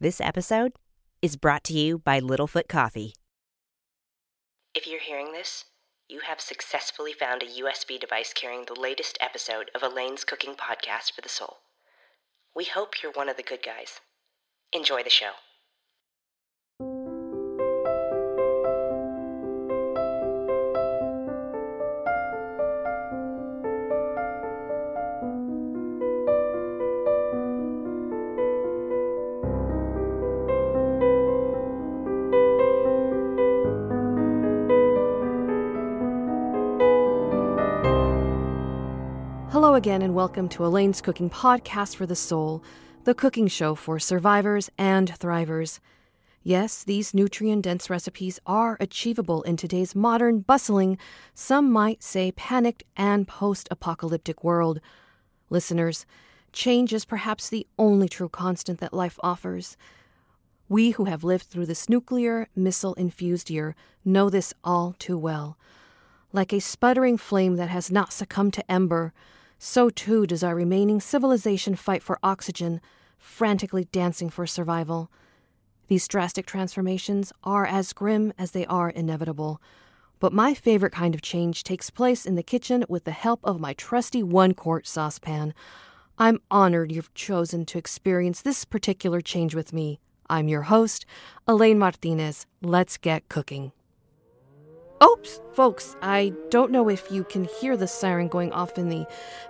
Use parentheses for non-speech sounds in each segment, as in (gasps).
This episode is brought to you by Littlefoot Coffee. If you're hearing this, you have successfully found a USB device carrying the latest episode of Elaine's Cooking Podcast for the Soul. We hope you're one of the good guys. Enjoy the show. Again, and welcome to Elaine's Cooking Podcast for the Soul, the cooking show for survivors and thrivers. Yes, these nutrient dense recipes are achievable in today's modern, bustling, some might say panicked and post apocalyptic world. Listeners, change is perhaps the only true constant that life offers. We who have lived through this nuclear missile infused year know this all too well. Like a sputtering flame that has not succumbed to ember, so too does our remaining civilization fight for oxygen, frantically dancing for survival. These drastic transformations are as grim as they are inevitable. But my favorite kind of change takes place in the kitchen with the help of my trusty one quart saucepan. I'm honored you've chosen to experience this particular change with me. I'm your host, Elaine Martinez. Let's get cooking. Oops, folks, I don't know if you can hear the siren going off in the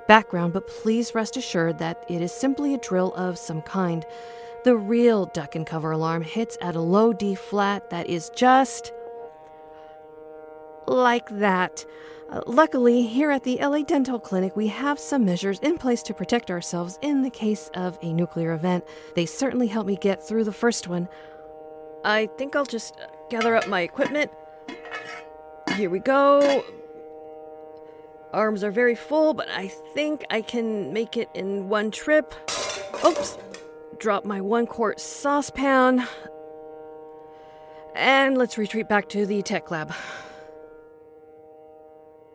background, but please rest assured that it is simply a drill of some kind. The real duck and cover alarm hits at a low D flat that is just like that. Uh, luckily, here at the LA Dental Clinic, we have some measures in place to protect ourselves in the case of a nuclear event. They certainly helped me get through the first one. I think I'll just gather up my equipment. Here we go. Arms are very full, but I think I can make it in one trip. Oops. Drop my one quart saucepan. And let's retreat back to the tech lab.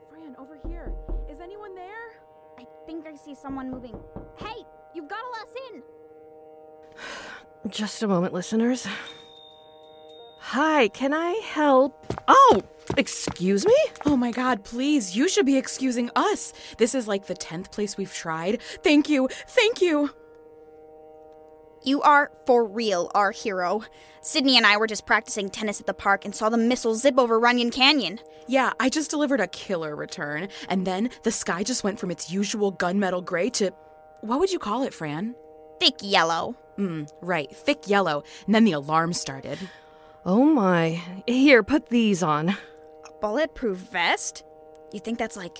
Fran, over here. Is anyone there? I think I see someone moving. Hey, you've got to let us in. Just a moment, listeners. Hi, can I help? Oh, excuse me? Oh my god, please, you should be excusing us. This is like the 10th place we've tried. Thank you, thank you. You are, for real, our hero. Sydney and I were just practicing tennis at the park and saw the missile zip over Runyon Canyon. Yeah, I just delivered a killer return, and then the sky just went from its usual gunmetal gray to. What would you call it, Fran? Thick yellow. Mm, right, thick yellow. And then the alarm started. Oh my. Here, put these on. A bulletproof vest? You think that's like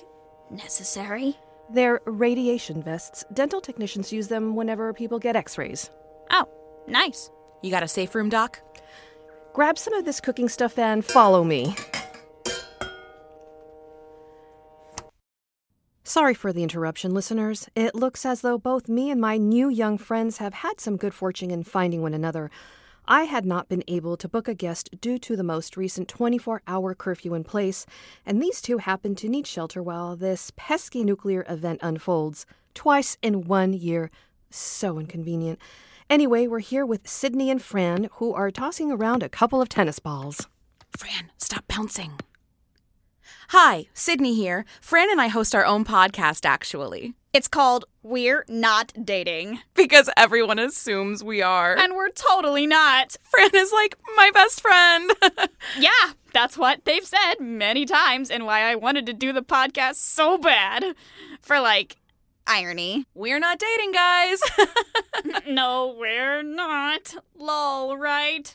necessary? They're radiation vests. Dental technicians use them whenever people get x rays. Oh, nice. You got a safe room, Doc? Grab some of this cooking stuff and follow me. Sorry for the interruption, listeners. It looks as though both me and my new young friends have had some good fortune in finding one another. I had not been able to book a guest due to the most recent 24 hour curfew in place, and these two happened to need shelter while this pesky nuclear event unfolds. Twice in one year. So inconvenient. Anyway, we're here with Sydney and Fran, who are tossing around a couple of tennis balls. Fran, stop bouncing. Hi, Sydney here. Fran and I host our own podcast, actually. It's called We're Not Dating. Because everyone assumes we are. And we're totally not. Fran is like my best friend. (laughs) yeah, that's what they've said many times, and why I wanted to do the podcast so bad. For like, irony. We're not dating, guys. (laughs) no, we're not. Lol, right?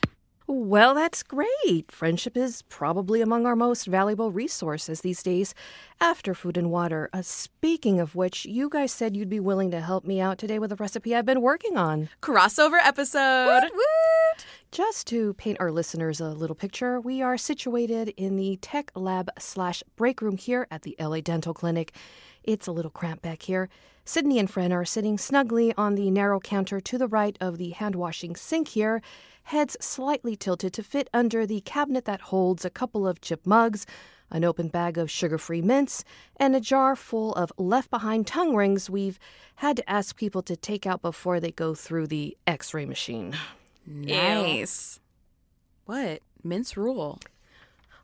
Well, that's great. Friendship is probably among our most valuable resources these days after food and water. Uh, speaking of which, you guys said you'd be willing to help me out today with a recipe I've been working on. Crossover episode. Woot woot. Just to paint our listeners a little picture, we are situated in the tech lab slash break room here at the LA Dental Clinic. It's a little cramped back here. Sydney and Fran are sitting snugly on the narrow counter to the right of the hand washing sink here, heads slightly tilted to fit under the cabinet that holds a couple of chip mugs, an open bag of sugar free mints, and a jar full of left behind tongue rings we've had to ask people to take out before they go through the x ray machine. Nice. What? Mints rule.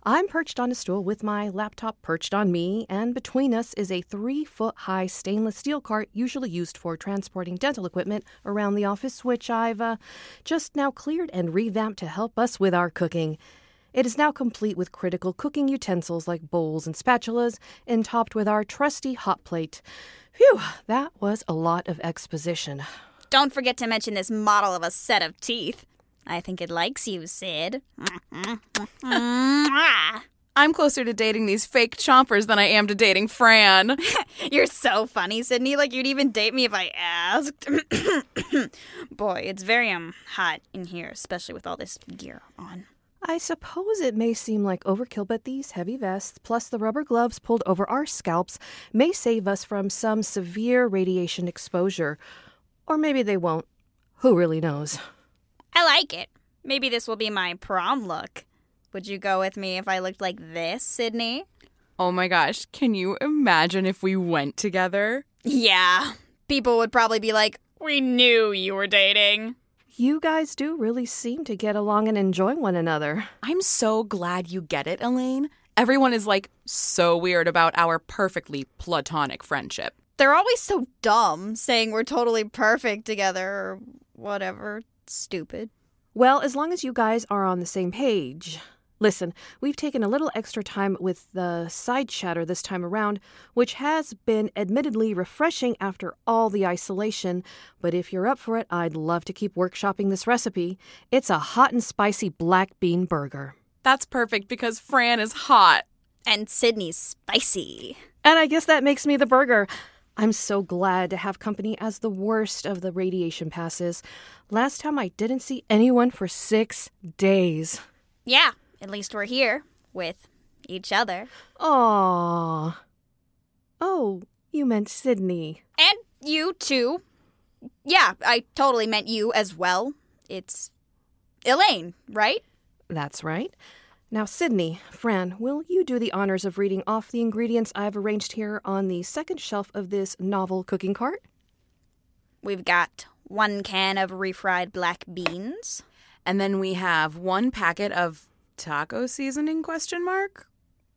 I'm perched on a stool with my laptop perched on me, and between us is a three foot high stainless steel cart usually used for transporting dental equipment around the office, which I've uh, just now cleared and revamped to help us with our cooking. It is now complete with critical cooking utensils like bowls and spatulas, and topped with our trusty hot plate. Phew, that was a lot of exposition. Don't forget to mention this model of a set of teeth. I think it likes you, Sid. (laughs) I'm closer to dating these fake chompers than I am to dating Fran. (laughs) You're so funny, Sydney. Like you'd even date me if I asked. (coughs) Boy, it's very um hot in here, especially with all this gear on. I suppose it may seem like overkill, but these heavy vests, plus the rubber gloves pulled over our scalps, may save us from some severe radiation exposure. Or maybe they won't. Who really knows? I like it. Maybe this will be my prom look. Would you go with me if I looked like this, Sydney? Oh my gosh, can you imagine if we went together? Yeah. People would probably be like, We knew you were dating. You guys do really seem to get along and enjoy one another. I'm so glad you get it, Elaine. Everyone is like so weird about our perfectly platonic friendship. They're always so dumb, saying we're totally perfect together or whatever. Stupid. Well, as long as you guys are on the same page. Listen, we've taken a little extra time with the side chatter this time around, which has been admittedly refreshing after all the isolation. But if you're up for it, I'd love to keep workshopping this recipe. It's a hot and spicy black bean burger. That's perfect because Fran is hot. And Sydney's spicy. And I guess that makes me the burger. I'm so glad to have company as the worst of the radiation passes. Last time I didn't see anyone for six days. Yeah, at least we're here with each other. Aww. Oh, you meant Sydney. And you too. Yeah, I totally meant you as well. It's Elaine, right? That's right. Now, Sydney, Fran, will you do the honors of reading off the ingredients I've arranged here on the second shelf of this novel cooking cart? We've got one can of refried black beans. And then we have one packet of taco seasoning question mark.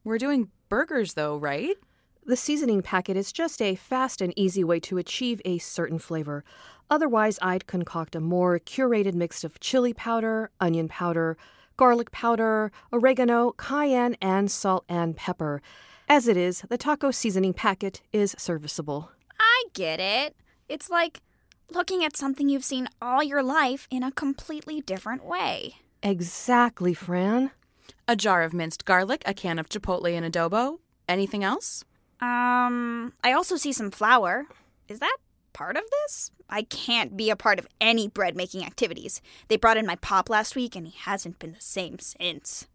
We're doing burgers though, right? The seasoning packet is just a fast and easy way to achieve a certain flavor. Otherwise, I'd concoct a more curated mix of chili powder, onion powder, garlic powder, oregano, cayenne, and salt and pepper. As it is, the taco seasoning packet is serviceable. I get it. It's like looking at something you've seen all your life in a completely different way. Exactly, Fran. A jar of minced garlic, a can of chipotle and adobo. Anything else? Um, I also see some flour. Is that part of this? I can't be a part of any bread making activities. They brought in my pop last week and he hasn't been the same since.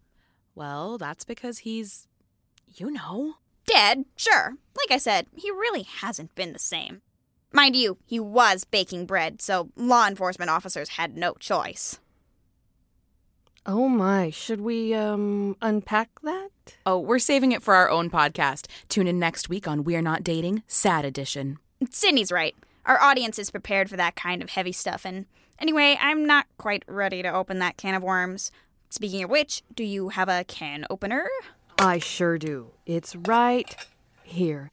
Well, that's because he's, you know. Dead, sure. Like I said, he really hasn't been the same. Mind you, he was baking bread, so law enforcement officers had no choice. Oh my, should we um unpack that? Oh, we're saving it for our own podcast. Tune in next week on We're Not Dating, Sad Edition. Sydney's right. Our audience is prepared for that kind of heavy stuff, and anyway, I'm not quite ready to open that can of worms. Speaking of which, do you have a can opener? I sure do. It's right here.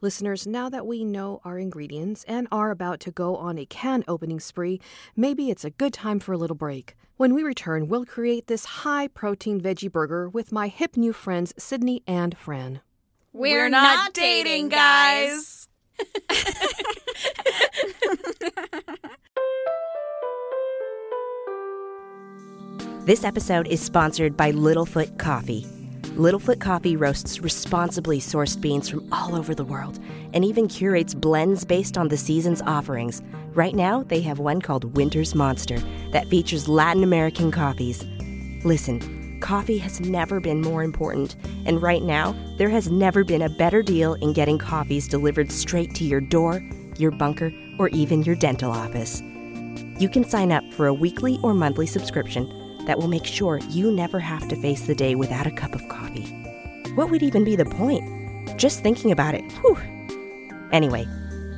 Listeners, now that we know our ingredients and are about to go on a can opening spree, maybe it's a good time for a little break. When we return, we'll create this high protein veggie burger with my hip new friends Sydney and Fran. We're, not, dating, guys. (laughs) This episode is sponsored by Littlefoot Coffee. Littlefoot Coffee roasts responsibly sourced beans from all over the world and even curates blends based on the season's offerings. Right now, they have one called Winter's Monster that features Latin American coffees. Listen, coffee has never been more important, and right now, there has never been a better deal in getting coffees delivered straight to your door, your bunker, or even your dental office. You can sign up for a weekly or monthly subscription that will make sure you never have to face the day without a cup of coffee. What would even be the point? Just thinking about it, whew. Anyway,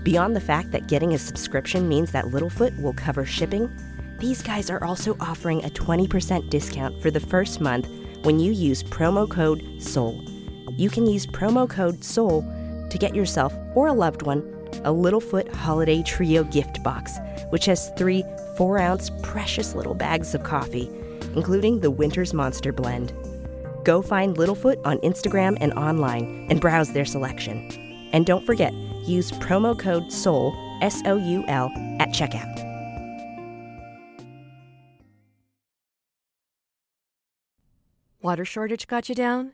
beyond the fact that getting a subscription means that Littlefoot will cover shipping, These guys are also offering a 20% discount for the first month when you use promo code SOUL. You can use promo code SOUL to get yourself or a loved one a Littlefoot Holiday Trio gift box, which has three four ounce precious little bags of coffee, including the Winter's Monster Blend. Go find Littlefoot on Instagram and online and browse their selection. And don't forget, use promo code SOUL, S O U L, at checkout. Water shortage got you down?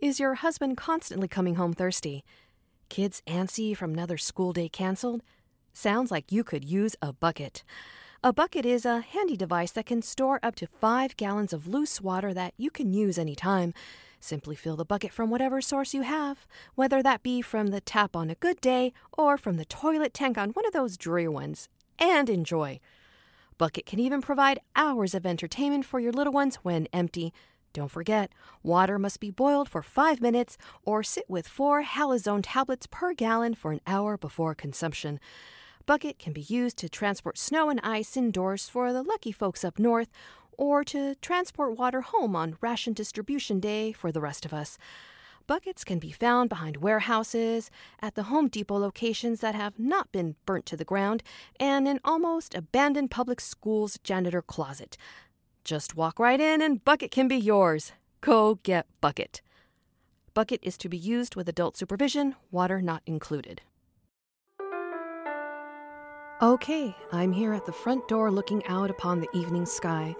Is your husband constantly coming home thirsty? Kids antsy from another school day canceled? Sounds like you could use a bucket. A bucket is a handy device that can store up to five gallons of loose water that you can use anytime. Simply fill the bucket from whatever source you have, whether that be from the tap on a good day or from the toilet tank on one of those dreary ones, and enjoy. Bucket can even provide hours of entertainment for your little ones when empty. Don't forget, water must be boiled for five minutes or sit with four halazone tablets per gallon for an hour before consumption. Bucket can be used to transport snow and ice indoors for the lucky folks up north, or to transport water home on ration distribution day for the rest of us. Buckets can be found behind warehouses, at the Home Depot locations that have not been burnt to the ground, and in almost abandoned public schools' janitor closet. Just walk right in and Bucket can be yours. Go get Bucket. Bucket is to be used with adult supervision, water not included. Okay, I'm here at the front door looking out upon the evening sky.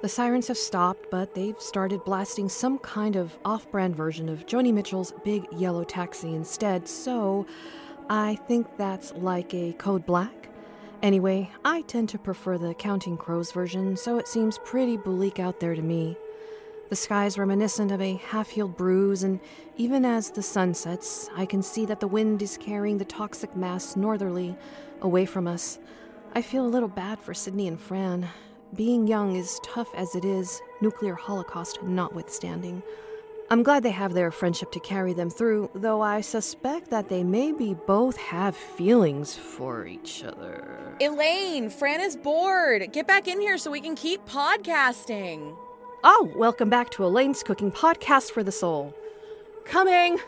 The sirens have stopped, but they've started blasting some kind of off brand version of Joni Mitchell's Big Yellow Taxi instead, so I think that's like a Code Black. Anyway, I tend to prefer the Counting Crows version, so it seems pretty bleak out there to me. The sky is reminiscent of a half healed bruise, and even as the sun sets, I can see that the wind is carrying the toxic mass northerly, away from us. I feel a little bad for Sydney and Fran. Being young is tough as it is, nuclear holocaust notwithstanding. I'm glad they have their friendship to carry them through, though I suspect that they maybe both have feelings for each other. Elaine, Fran is bored. Get back in here so we can keep podcasting. Oh, welcome back to Elaine's Cooking Podcast for the Soul. Coming!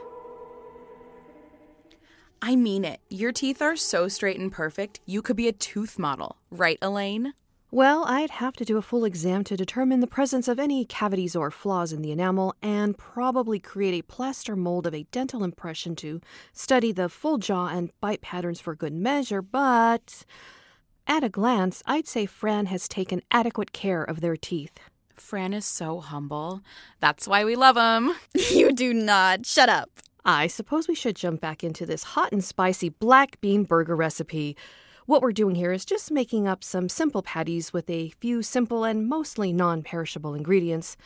I mean it. Your teeth are so straight and perfect, you could be a tooth model. Right, Elaine? Well, I'd have to do a full exam to determine the presence of any cavities or flaws in the enamel and probably create a plaster mold of a dental impression to study the full jaw and bite patterns for good measure, but at a glance, I'd say Fran has taken adequate care of their teeth. Fran is so humble. That's why we love him. (laughs) You do not. Shut up. I suppose we should jump back into this hot and spicy black bean burger recipe. What we're doing here is just making up some simple patties with a few simple and mostly non perishable ingredients.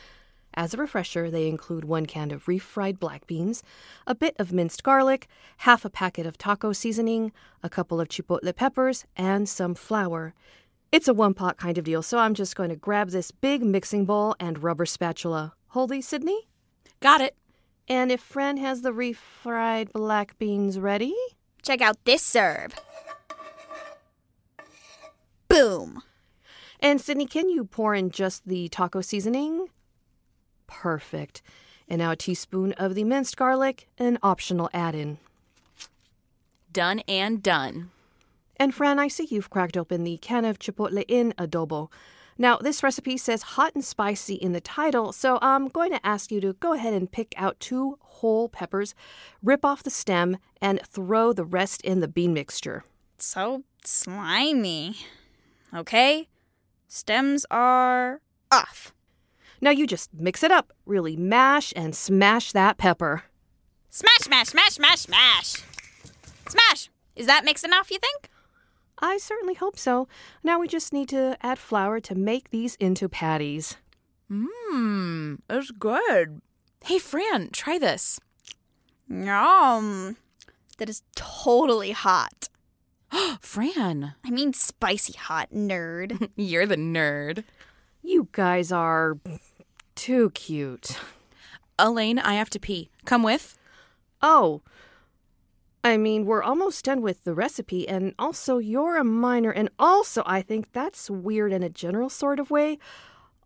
As a refresher, they include one can of refried black beans, a bit of minced garlic, half a packet of taco seasoning, a couple of chipotle peppers, and some flour. It's a one pot kind of deal, so I'm just going to grab this big mixing bowl and rubber spatula. Hold these, Sydney? Got it. And if Fran has the refried black beans ready? Check out this serve. Boom. And Sydney, can you pour in just the taco seasoning? Perfect. And now a teaspoon of the minced garlic, an optional add in. Done and done. And Fran, I see you've cracked open the can of chipotle in adobo. Now, this recipe says hot and spicy in the title, so I'm going to ask you to go ahead and pick out two whole peppers, rip off the stem, and throw the rest in the bean mixture. So slimy. Okay? Stems are off. Now you just mix it up, really mash and smash that pepper. Smash, smash, smash, smash, smash. Smash! Is that mixed enough, you think? I certainly hope so. Now we just need to add flour to make these into patties. Mmm, it's good. Hey, Fran, try this. Yum. That is totally hot. (gasps) Fran, I mean, spicy hot, nerd. (laughs) you're the nerd. You guys are too cute. Elaine, I have to pee. Come with? Oh, I mean, we're almost done with the recipe, and also you're a minor, and also I think that's weird in a general sort of way.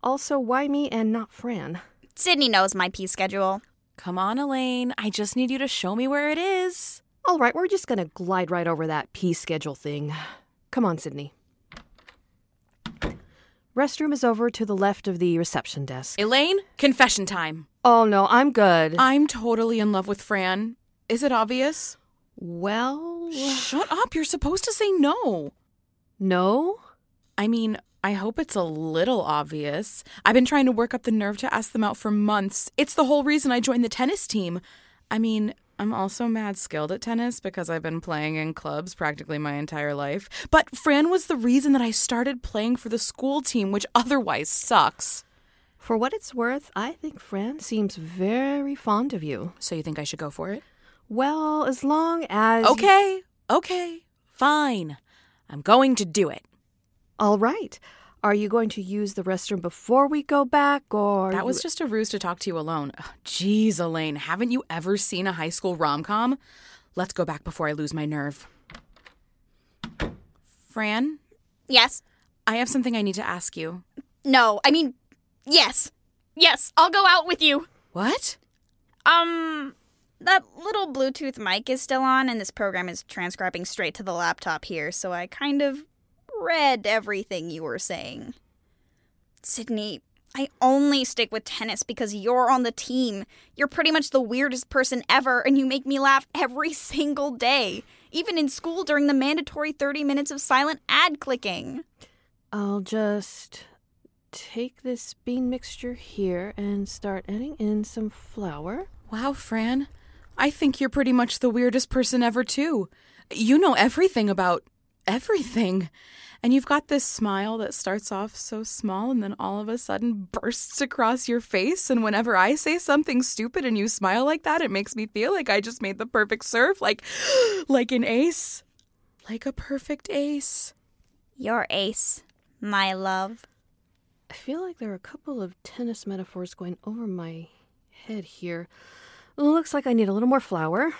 Also, why me and not Fran? Sydney knows my pee schedule. Come on, Elaine. I just need you to show me where it is. All right, we're just gonna glide right over that pee schedule thing. Come on, Sydney. Restroom is over to the left of the reception desk. Elaine, confession time. Oh no, I'm good. I'm totally in love with Fran. Is it obvious? well, Shut up. You're supposed to say no. no? I mean, I hope it's a little obvious. I've been trying to work up the nerve to ask them out for months. It's the whole reason I joined the tennis team. I mean, I'm also mad skilled at tennis because I've been playing in clubs practically my entire life. But Fran was the reason that I started playing for the school team, which otherwise sucks. For what it's worth, I think Fran seems very fond of you. So you think I should go for it? Well, as long as. Okay, okay, fine. I'm going to do it. All right. Are you going to use the restroom before we go back, or. That was just a ruse to talk to you alone. Ugh, Jeez, Elaine, haven't you ever seen a high school rom com? Let's go back before I lose my nerve. Fran, Yes. I have something I need to ask you. No. I mean, yes. Yes, I'll go out with you. What? Um, that little Bluetooth mic is still on, and this program is transcribing straight to the laptop here, so I kind of read everything you were saying. Sydney, I only stick with tennis because you're on the team. You're pretty much the weirdest person ever, and you make me laugh every (laughs) single day, even in school during the mandatory 30 minutes of silent ad clicking. I'll just take this bean mixture here and start adding in some flour. Wow, Fran. I think you're pretty much the weirdest person ever, too. You know everything about everything. And you've got this smile that starts off so small and then all of a sudden bursts across your face. And whenever I say something stupid and you smile like that, it makes me feel like I just made the perfect serve, like (gasps) like an ace. Like a perfect ace. Your ace, my love. I feel like there are a couple of tennis metaphors going over my head here. Looks like I need a little more flour.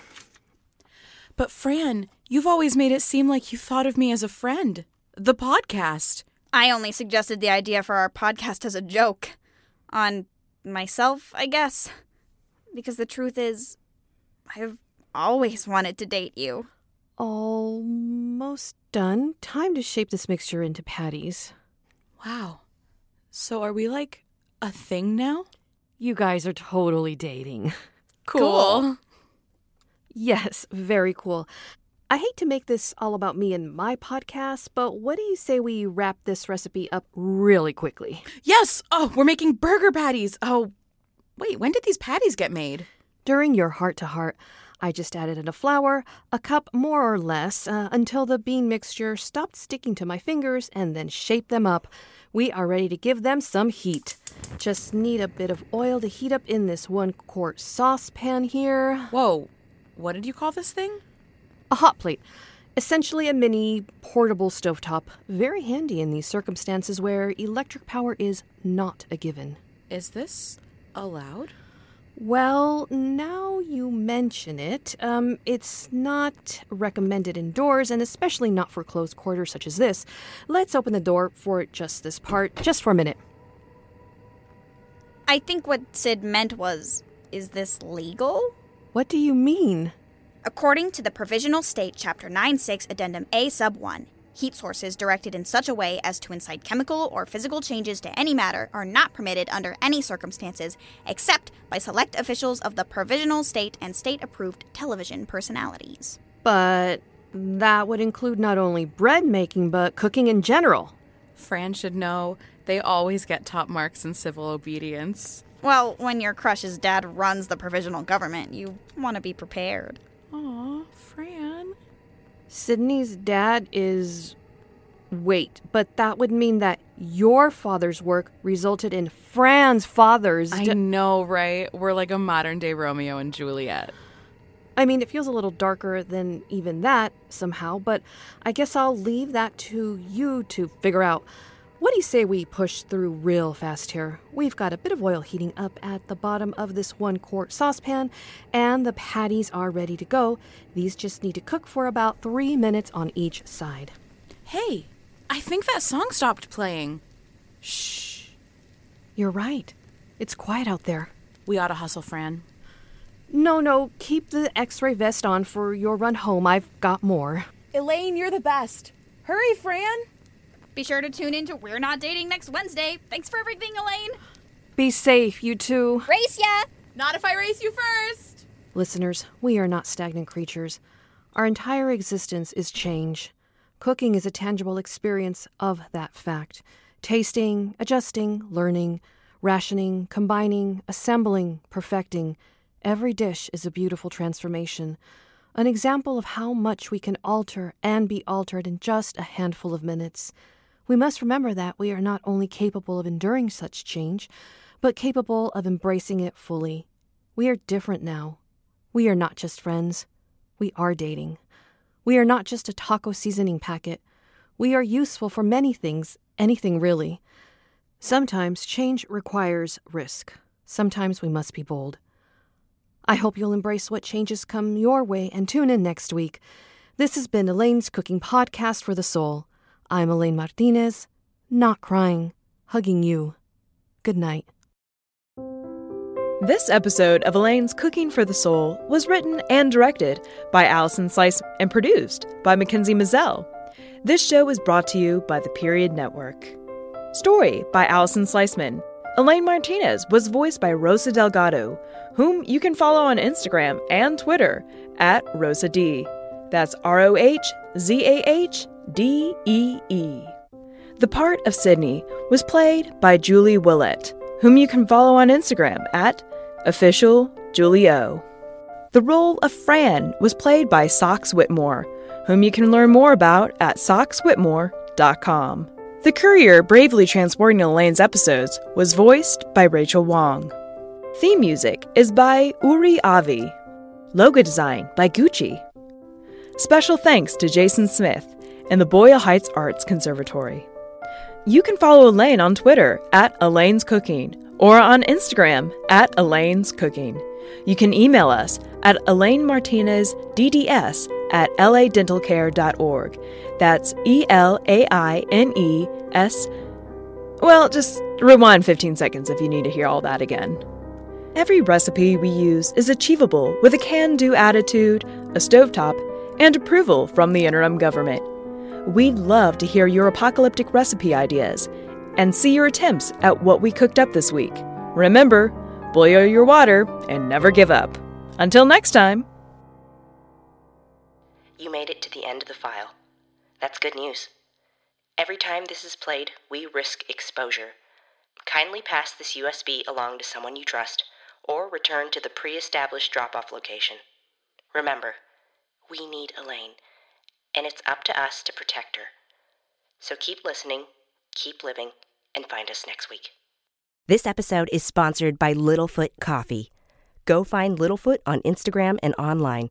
But Fran, you've always made it seem like you thought of me as a friend. The podcast. I only suggested the idea for our podcast as a joke. On myself, I guess. Because the truth is, I've always wanted to date you. Almost done. Time to shape this mixture into patties. Wow. So are we like a thing now? You guys are totally dating. (laughs) Cool. Yes, very cool. I hate to make this all about me and my podcast, but what do you say we wrap this recipe up really quickly? Yes. Oh, we're making burger patties. Oh, wait, when did these patties get made? During your heart to heart, I just added in a flour, a cup more or less, uh, until the bean mixture stopped sticking to my fingers and then shaped them up. We are ready to give them some heat. Just need a bit of oil to heat up in this one quart saucepan here. Whoa. What did you call this thing? A hot plate. Essentially a mini portable stovetop. Very handy in these circumstances where electric power is not a given. Is this allowed? Well, now you mention it, um, it's not recommended indoors and especially not for close quarters such as this. Let's open the door for just this part, just for a minute. I think what Sid meant was is this legal? What do you mean? According to the Provisional State Chapter 96 Addendum A Sub 1, heat sources directed in such a way as to incite chemical or physical changes to any matter are not permitted under any circumstances except by select officials of the provisional state and state approved television personalities. But that would include not only bread making, but cooking in general. Fran should know they always get top marks in civil obedience. Well, when your crush's dad runs the provisional government, you want to be prepared. Aw, Fran. Sydney's dad is. Wait, but that would mean that your father's work resulted in Fran's father's. I d- know, right? We're like a modern day Romeo and Juliet. I mean, it feels a little darker than even that somehow, but I guess I'll leave that to you to figure out. What do you say we push through real fast here? We've got a bit of oil heating up at the bottom of this one quart saucepan, and the patties are ready to go. These just need to cook for about three minutes on each side. Hey, I think that song stopped playing. Shh. You're right. It's quiet out there. We ought to hustle, Fran. No, no, keep the x ray vest on for your run home. I've got more. Elaine, you're the best. Hurry, Fran. Be sure to tune in to We're Not Dating next Wednesday. Thanks for everything, Elaine. Be safe, you two. Race ya! Not if I race you first. Listeners, we are not stagnant creatures. Our entire existence is change. Cooking is a tangible experience of that fact. Tasting, adjusting, learning, rationing, combining, assembling, perfecting. Every dish is a beautiful transformation, an example of how much we can alter and be altered in just a handful of minutes. We must remember that we are not only capable of enduring such change, but capable of embracing it fully. We are different now. We are not just friends. We are dating. We are not just a taco seasoning packet. We are useful for many things, anything really. Sometimes change requires risk. Sometimes we must be bold. I hope you'll embrace what changes come your way and tune in next week. This has been Elaine's Cooking Podcast for the Soul. I'm Elaine Martinez, not crying, hugging you. Good night. This episode of Elaine's Cooking for the Soul was written and directed by Allison Slice and produced by Mackenzie Mazzell. This show is brought to you by the Period Network. Story by Allison Sliceman. Elaine Martinez was voiced by Rosa Delgado, whom you can follow on Instagram and Twitter at Rosa D. That's R O H Z A H D E E. The part of Sydney was played by Julie Willett, whom you can follow on Instagram at official Julie O. The role of Fran was played by Sox Whitmore, whom you can learn more about at soxwhitmore.com. The courier bravely transporting Elaine's episodes was voiced by Rachel Wong. Theme music is by Uri Avi. Logo design by Gucci. Special thanks to Jason Smith and the Boyle Heights Arts Conservatory. You can follow Elaine on Twitter at Elaine's Cooking or on Instagram at Elaine's Cooking. You can email us at Elaine Martinez DDS at ladentalcare.org. That's E L A I N E S. Well, just rewind 15 seconds if you need to hear all that again. Every recipe we use is achievable with a can do attitude, a stovetop, and approval from the interim government. We'd love to hear your apocalyptic recipe ideas and see your attempts at what we cooked up this week. Remember, boil your water and never give up. Until next time. You made it to the end of the file. That's good news. Every time this is played, we risk exposure. Kindly pass this USB along to someone you trust or return to the pre established drop off location. Remember, we need Elaine, and it's up to us to protect her. So keep listening, keep living, and find us next week. This episode is sponsored by Littlefoot Coffee. Go find Littlefoot on Instagram and online